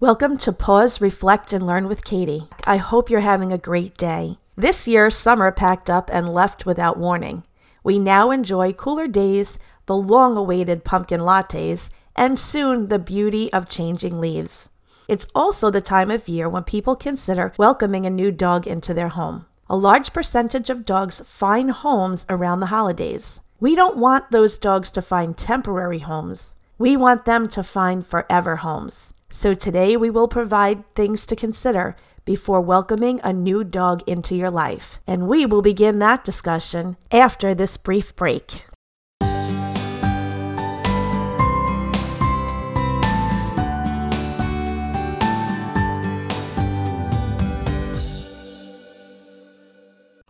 Welcome to Pause, Reflect, and Learn with Katie. I hope you're having a great day. This year, summer packed up and left without warning. We now enjoy cooler days, the long awaited pumpkin lattes, and soon the beauty of changing leaves. It's also the time of year when people consider welcoming a new dog into their home. A large percentage of dogs find homes around the holidays. We don't want those dogs to find temporary homes. We want them to find forever homes. So today we will provide things to consider before welcoming a new dog into your life. And we will begin that discussion after this brief break.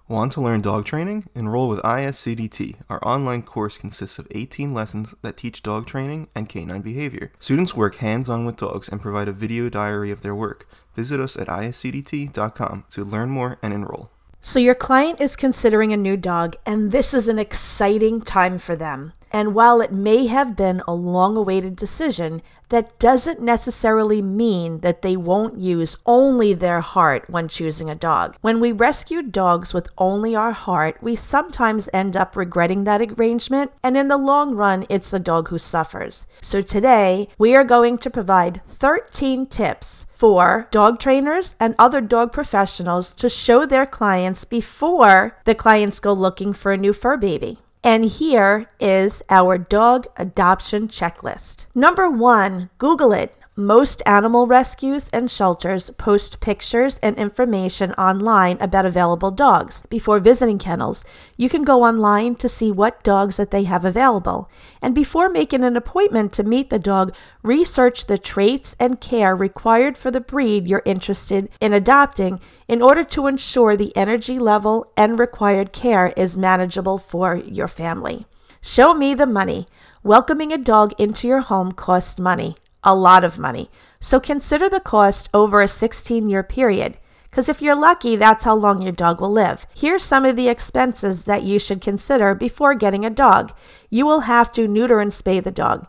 Want to learn dog training? Enroll with ISCDT. Our online course consists of 18 lessons that teach dog training and canine behavior. Students work hands on with dogs and provide a video diary of their work. Visit us at iscdt.com to learn more and enroll. So, your client is considering a new dog, and this is an exciting time for them. And while it may have been a long awaited decision, that doesn't necessarily mean that they won't use only their heart when choosing a dog. When we rescue dogs with only our heart, we sometimes end up regretting that arrangement, and in the long run, it's the dog who suffers. So today, we are going to provide 13 tips for dog trainers and other dog professionals to show their clients before the clients go looking for a new fur baby. And here is our dog adoption checklist. Number one, Google it. Most animal rescues and shelters post pictures and information online about available dogs. Before visiting kennels, you can go online to see what dogs that they have available. And before making an appointment to meet the dog, research the traits and care required for the breed you're interested in adopting in order to ensure the energy level and required care is manageable for your family. Show me the money. Welcoming a dog into your home costs money a lot of money. So consider the cost over a 16 year period. Because if you're lucky, that's how long your dog will live. Here's some of the expenses that you should consider before getting a dog. You will have to neuter and spay the dog,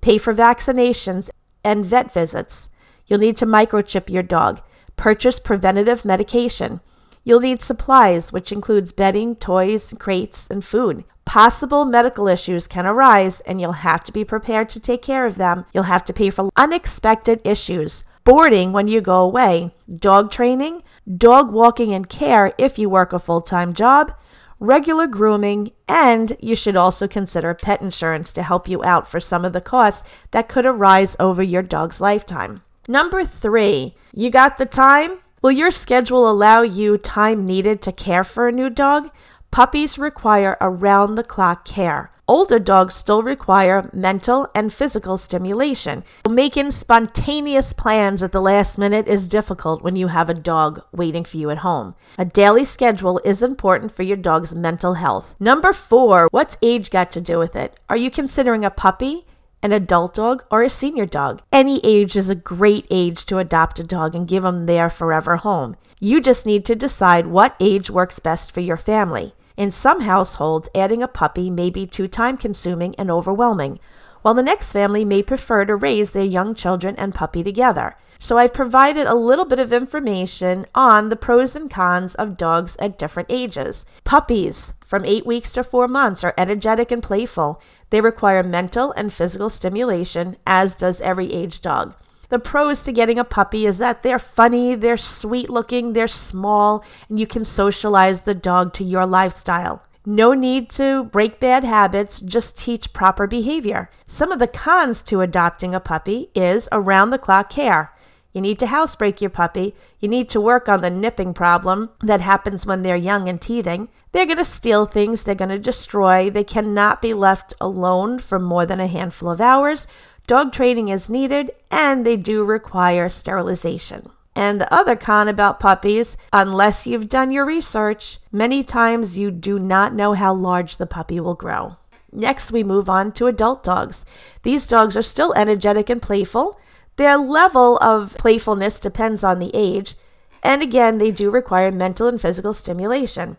pay for vaccinations and vet visits. You'll need to microchip your dog, purchase preventative medication. You'll need supplies, which includes bedding, toys, crates, and food. Possible medical issues can arise, and you'll have to be prepared to take care of them. You'll have to pay for unexpected issues, boarding when you go away, dog training, dog walking and care if you work a full time job, regular grooming, and you should also consider pet insurance to help you out for some of the costs that could arise over your dog's lifetime. Number three, you got the time? Will your schedule allow you time needed to care for a new dog? Puppies require around the clock care. Older dogs still require mental and physical stimulation. Making spontaneous plans at the last minute is difficult when you have a dog waiting for you at home. A daily schedule is important for your dog's mental health. Number four, what's age got to do with it? Are you considering a puppy? An adult dog, or a senior dog. Any age is a great age to adopt a dog and give them their forever home. You just need to decide what age works best for your family. In some households, adding a puppy may be too time consuming and overwhelming, while the next family may prefer to raise their young children and puppy together. So I've provided a little bit of information on the pros and cons of dogs at different ages. Puppies from 8 weeks to 4 months are energetic and playful. They require mental and physical stimulation, as does every age dog. The pros to getting a puppy is that they're funny, they're sweet looking, they're small, and you can socialize the dog to your lifestyle. No need to break bad habits, just teach proper behavior. Some of the cons to adopting a puppy is around the clock care. You need to housebreak your puppy. You need to work on the nipping problem that happens when they're young and teething. They're going to steal things, they're going to destroy. They cannot be left alone for more than a handful of hours. Dog training is needed, and they do require sterilization. And the other con about puppies, unless you've done your research, many times you do not know how large the puppy will grow. Next, we move on to adult dogs. These dogs are still energetic and playful. Their level of playfulness depends on the age, and again, they do require mental and physical stimulation.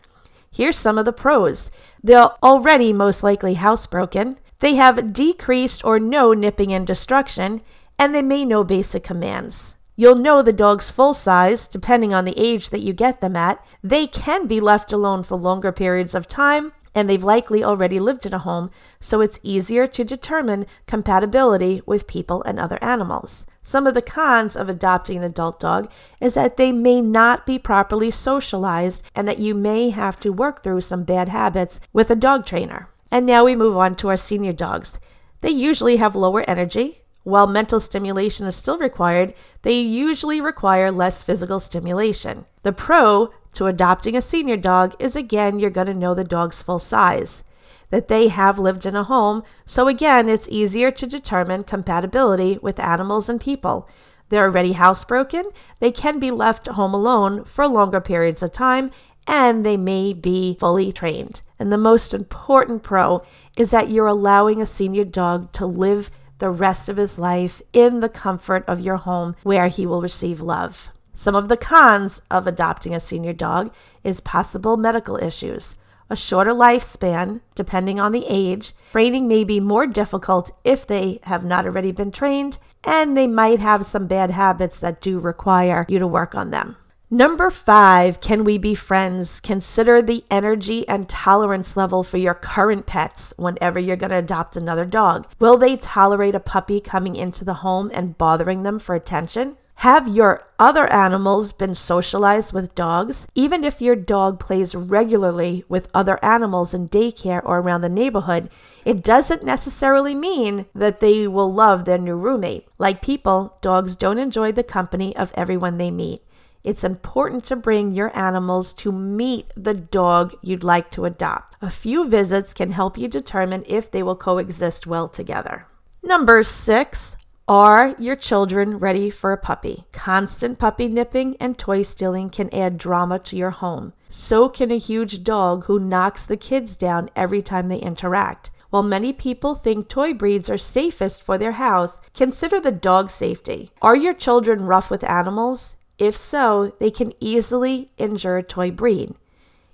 Here's some of the pros. They're already most likely housebroken. They have decreased or no nipping and destruction, and they may know basic commands. You'll know the dog's full size depending on the age that you get them at. They can be left alone for longer periods of time, and they've likely already lived in a home, so it's easier to determine compatibility with people and other animals. Some of the cons of adopting an adult dog is that they may not be properly socialized and that you may have to work through some bad habits with a dog trainer. And now we move on to our senior dogs. They usually have lower energy. While mental stimulation is still required, they usually require less physical stimulation. The pro to adopting a senior dog is again, you're going to know the dog's full size, that they have lived in a home, so again, it's easier to determine compatibility with animals and people. They're already housebroken, they can be left home alone for longer periods of time, and they may be fully trained. And the most important pro is that you're allowing a senior dog to live the rest of his life in the comfort of your home where he will receive love. Some of the cons of adopting a senior dog is possible medical issues, a shorter lifespan depending on the age. Training may be more difficult if they have not already been trained, and they might have some bad habits that do require you to work on them. Number five, can we be friends? Consider the energy and tolerance level for your current pets whenever you're going to adopt another dog. Will they tolerate a puppy coming into the home and bothering them for attention? Have your other animals been socialized with dogs? Even if your dog plays regularly with other animals in daycare or around the neighborhood, it doesn't necessarily mean that they will love their new roommate. Like people, dogs don't enjoy the company of everyone they meet. It's important to bring your animals to meet the dog you'd like to adopt. A few visits can help you determine if they will coexist well together. Number six, are your children ready for a puppy? Constant puppy nipping and toy stealing can add drama to your home. So can a huge dog who knocks the kids down every time they interact. While many people think toy breeds are safest for their house, consider the dog safety. Are your children rough with animals? If so, they can easily injure a toy breed.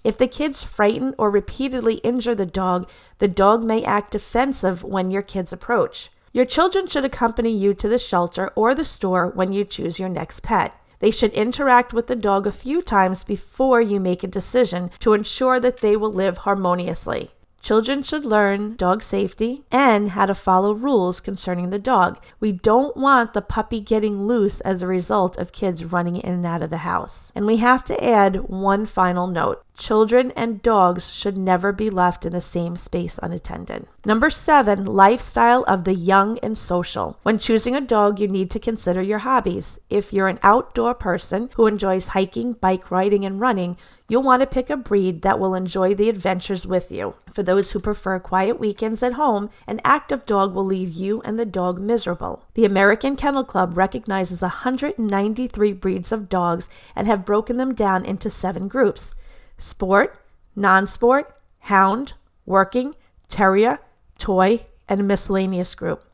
If the kids frighten or repeatedly injure the dog, the dog may act defensive when your kids approach. Your children should accompany you to the shelter or the store when you choose your next pet. They should interact with the dog a few times before you make a decision to ensure that they will live harmoniously. Children should learn dog safety and how to follow rules concerning the dog. We don't want the puppy getting loose as a result of kids running in and out of the house. And we have to add one final note. Children and dogs should never be left in the same space unattended. Number seven, lifestyle of the young and social. When choosing a dog, you need to consider your hobbies. If you're an outdoor person who enjoys hiking, bike riding, and running, you'll want to pick a breed that will enjoy the adventures with you. For those who prefer quiet weekends at home, an active dog will leave you and the dog miserable. The American Kennel Club recognizes 193 breeds of dogs and have broken them down into seven groups sport, non sport, hound, working, terrier, toy, and miscellaneous group.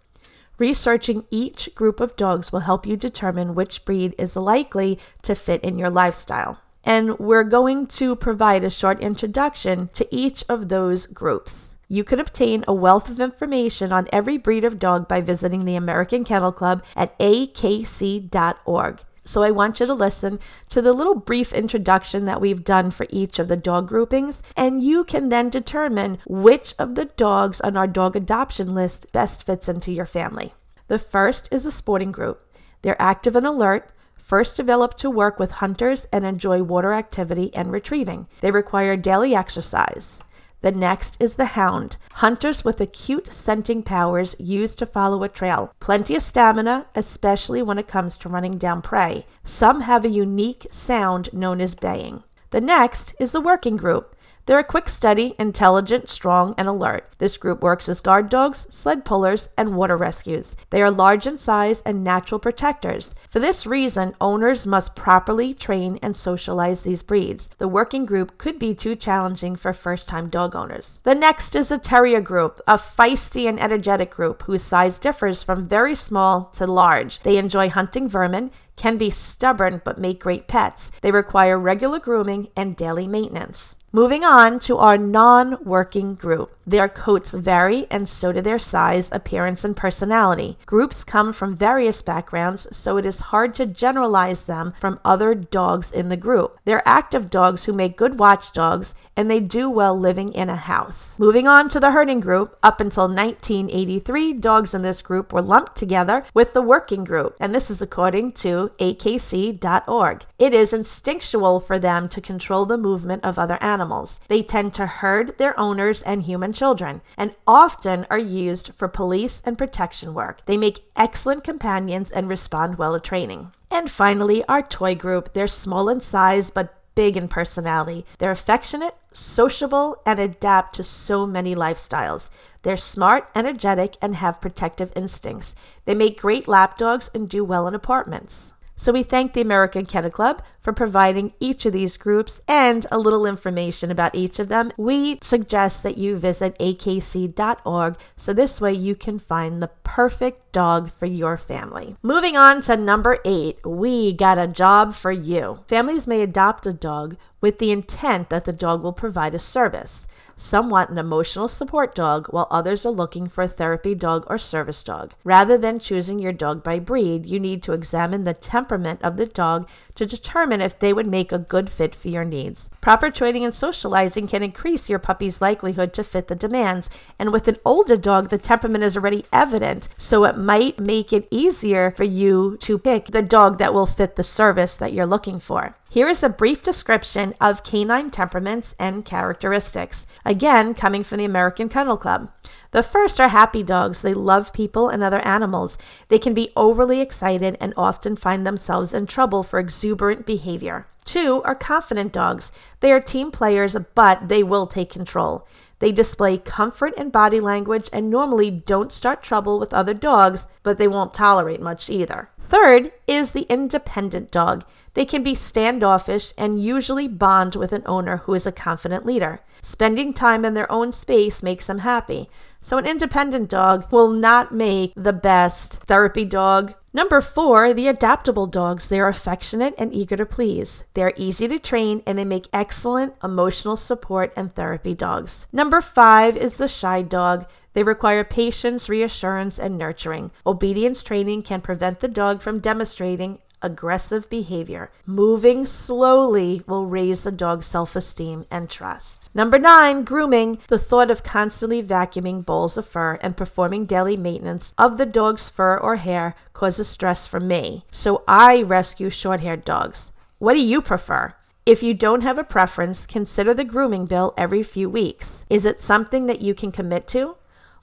Researching each group of dogs will help you determine which breed is likely to fit in your lifestyle. And we're going to provide a short introduction to each of those groups. You can obtain a wealth of information on every breed of dog by visiting the American Kennel Club at akc.org. So I want you to listen to the little brief introduction that we've done for each of the dog groupings, and you can then determine which of the dogs on our dog adoption list best fits into your family. The first is the sporting group. They're active and alert, first developed to work with hunters and enjoy water activity and retrieving. They require daily exercise. The next is the hound, hunters with acute scenting powers used to follow a trail. Plenty of stamina, especially when it comes to running down prey. Some have a unique sound known as baying. The next is the working group. They're a quick steady, intelligent, strong, and alert. This group works as guard dogs, sled pullers, and water rescues. They are large in size and natural protectors. For this reason, owners must properly train and socialize these breeds. The working group could be too challenging for first time dog owners. The next is a terrier group, a feisty and energetic group whose size differs from very small to large. They enjoy hunting vermin, can be stubborn but make great pets. They require regular grooming and daily maintenance. Moving on to our non working group. Their coats vary, and so do their size, appearance, and personality. Groups come from various backgrounds, so it is hard to generalize them from other dogs in the group. They're active dogs who make good watchdogs, and they do well living in a house. Moving on to the herding group, up until 1983, dogs in this group were lumped together with the working group, and this is according to akc.org. It is instinctual for them to control the movement of other animals. They tend to herd their owners and human children and often are used for police and protection work. They make excellent companions and respond well to training. And finally, our toy group. They're small in size but big in personality. They're affectionate, sociable, and adapt to so many lifestyles. They're smart, energetic, and have protective instincts. They make great lapdogs and do well in apartments. So we thank the American Kennel Club for providing each of these groups and a little information about each of them. We suggest that you visit akc.org so this way you can find the perfect dog for your family. Moving on to number eight, we got a job for you. Families may adopt a dog with the intent that the dog will provide a service. Some want an emotional support dog, while others are looking for a therapy dog or service dog. Rather than choosing your dog by breed, you need to examine the temperament of the dog to determine if they would make a good fit for your needs. Proper training and socializing can increase your puppy's likelihood to fit the demands, and with an older dog, the temperament is already evident, so it might make it easier for you to pick the dog that will fit the service that you're looking for. Here is a brief description of canine temperaments and characteristics, again coming from the American Kennel Club. The first are happy dogs. They love people and other animals. They can be overly excited and often find themselves in trouble for exuberant behavior. Two are confident dogs. They are team players, but they will take control. They display comfort in body language and normally don't start trouble with other dogs, but they won't tolerate much either. Third is the independent dog. They can be standoffish and usually bond with an owner who is a confident leader. Spending time in their own space makes them happy. So, an independent dog will not make the best therapy dog. Number four, the adaptable dogs. They are affectionate and eager to please. They are easy to train and they make excellent emotional support and therapy dogs. Number five is the shy dog. They require patience, reassurance, and nurturing. Obedience training can prevent the dog from demonstrating aggressive behavior. Moving slowly will raise the dog's self esteem and trust. Number nine, grooming. The thought of constantly vacuuming bowls of fur and performing daily maintenance of the dog's fur or hair causes stress for me. So I rescue short haired dogs. What do you prefer? If you don't have a preference, consider the grooming bill every few weeks. Is it something that you can commit to?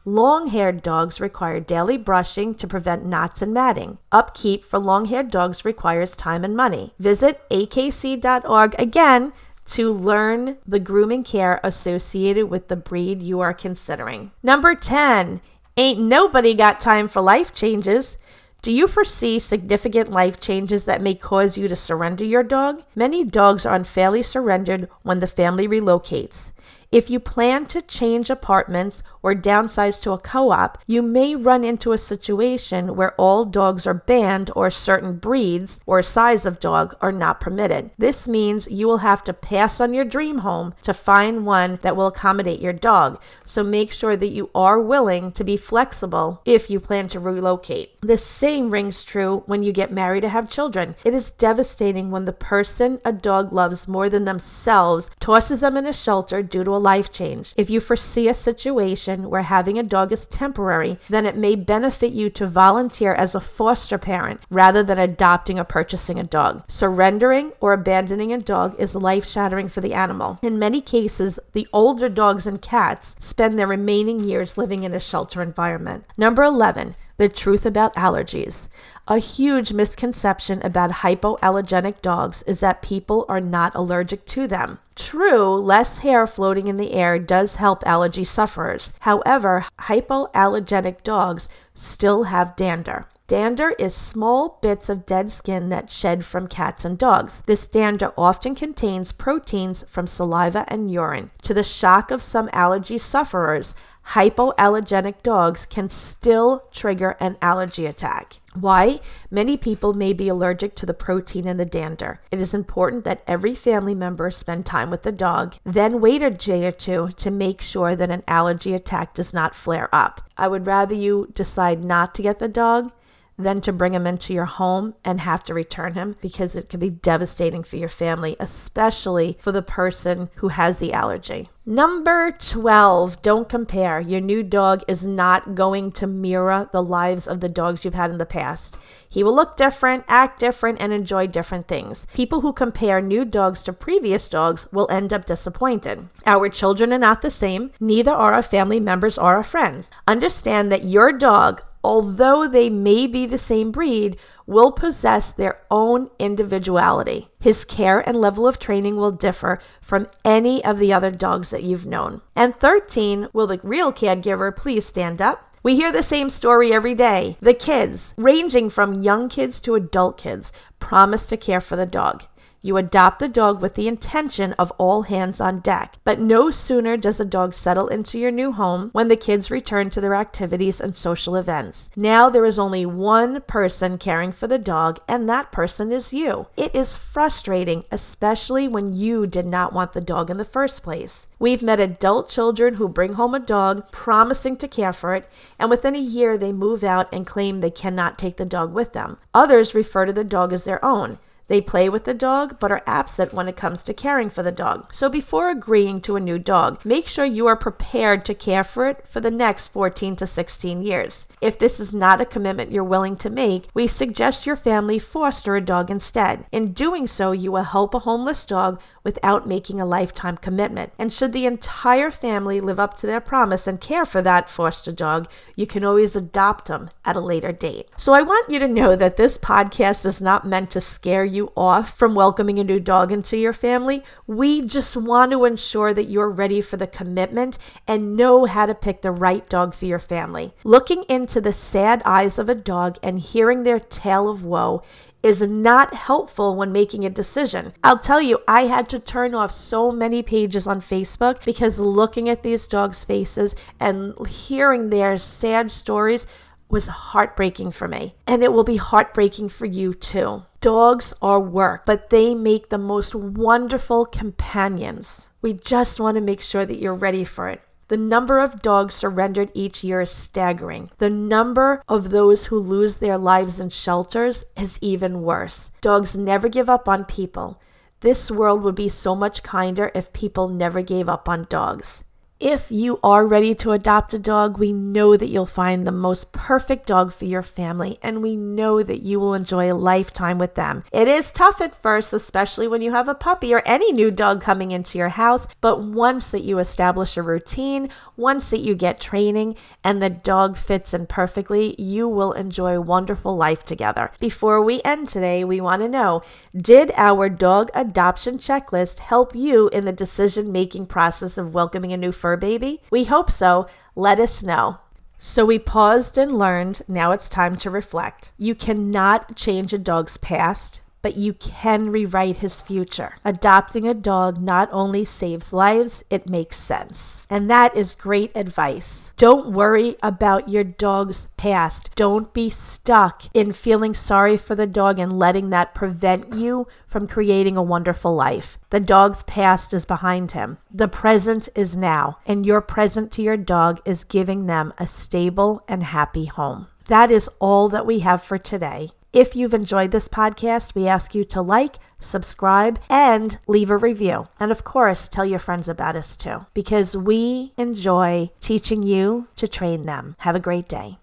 Long haired dogs require daily brushing to prevent knots and matting. Upkeep for long haired dogs requires time and money. Visit akc.org again to learn the grooming care associated with the breed you are considering. Number 10, ain't nobody got time for life changes. Do you foresee significant life changes that may cause you to surrender your dog? Many dogs are unfairly surrendered when the family relocates. If you plan to change apartments or downsize to a co op, you may run into a situation where all dogs are banned or certain breeds or size of dog are not permitted. This means you will have to pass on your dream home to find one that will accommodate your dog. So make sure that you are willing to be flexible if you plan to relocate. The same rings true when you get married to have children. It is devastating when the person a dog loves more than themselves tosses them in a shelter due to life change. If you foresee a situation where having a dog is temporary, then it may benefit you to volunteer as a foster parent rather than adopting or purchasing a dog. Surrendering or abandoning a dog is life shattering for the animal. In many cases, the older dogs and cats spend their remaining years living in a shelter environment. Number 11 the truth about allergies. A huge misconception about hypoallergenic dogs is that people are not allergic to them. True, less hair floating in the air does help allergy sufferers. However, hypoallergenic dogs still have dander. Dander is small bits of dead skin that shed from cats and dogs. This dander often contains proteins from saliva and urine. To the shock of some allergy sufferers, hypoallergenic dogs can still trigger an allergy attack. Why? Many people may be allergic to the protein in the dander. It is important that every family member spend time with the dog, then wait a day or two to make sure that an allergy attack does not flare up. I would rather you decide not to get the dog than to bring him into your home and have to return him because it can be devastating for your family, especially for the person who has the allergy. Number 12, don't compare. Your new dog is not going to mirror the lives of the dogs you've had in the past. He will look different, act different, and enjoy different things. People who compare new dogs to previous dogs will end up disappointed. Our children are not the same, neither are our family members or our friends. Understand that your dog although they may be the same breed, will possess their own individuality. His care and level of training will differ from any of the other dogs that you've known. And 13, will the real caregiver please stand up? We hear the same story every day. The kids, ranging from young kids to adult kids, promise to care for the dog. You adopt the dog with the intention of all hands on deck. But no sooner does the dog settle into your new home when the kids return to their activities and social events. Now there is only one person caring for the dog, and that person is you. It is frustrating, especially when you did not want the dog in the first place. We've met adult children who bring home a dog promising to care for it, and within a year they move out and claim they cannot take the dog with them. Others refer to the dog as their own. They play with the dog but are absent when it comes to caring for the dog. So before agreeing to a new dog, make sure you are prepared to care for it for the next 14 to 16 years. If this is not a commitment you're willing to make, we suggest your family foster a dog instead. In doing so, you will help a homeless dog without making a lifetime commitment. And should the entire family live up to their promise and care for that foster dog, you can always adopt them at a later date. So I want you to know that this podcast is not meant to scare you off from welcoming a new dog into your family. We just want to ensure that you're ready for the commitment and know how to pick the right dog for your family. Looking into the sad eyes of a dog and hearing their tale of woe is not helpful when making a decision. I'll tell you, I had to turn off so many pages on Facebook because looking at these dogs' faces and hearing their sad stories was heartbreaking for me. And it will be heartbreaking for you too. Dogs are work, but they make the most wonderful companions. We just want to make sure that you're ready for it. The number of dogs surrendered each year is staggering. The number of those who lose their lives in shelters is even worse. Dogs never give up on people. This world would be so much kinder if people never gave up on dogs. If you are ready to adopt a dog, we know that you'll find the most perfect dog for your family, and we know that you will enjoy a lifetime with them. It is tough at first, especially when you have a puppy or any new dog coming into your house, but once that you establish a routine, once that you get training, and the dog fits in perfectly, you will enjoy a wonderful life together. Before we end today, we want to know Did our dog adoption checklist help you in the decision making process of welcoming a new fur baby? We hope so. Let us know. So we paused and learned. Now it's time to reflect. You cannot change a dog's past but you can rewrite his future. Adopting a dog not only saves lives, it makes sense. And that is great advice. Don't worry about your dog's past. Don't be stuck in feeling sorry for the dog and letting that prevent you from creating a wonderful life. The dog's past is behind him. The present is now, and your present to your dog is giving them a stable and happy home. That is all that we have for today. If you've enjoyed this podcast, we ask you to like, subscribe, and leave a review. And of course, tell your friends about us too, because we enjoy teaching you to train them. Have a great day.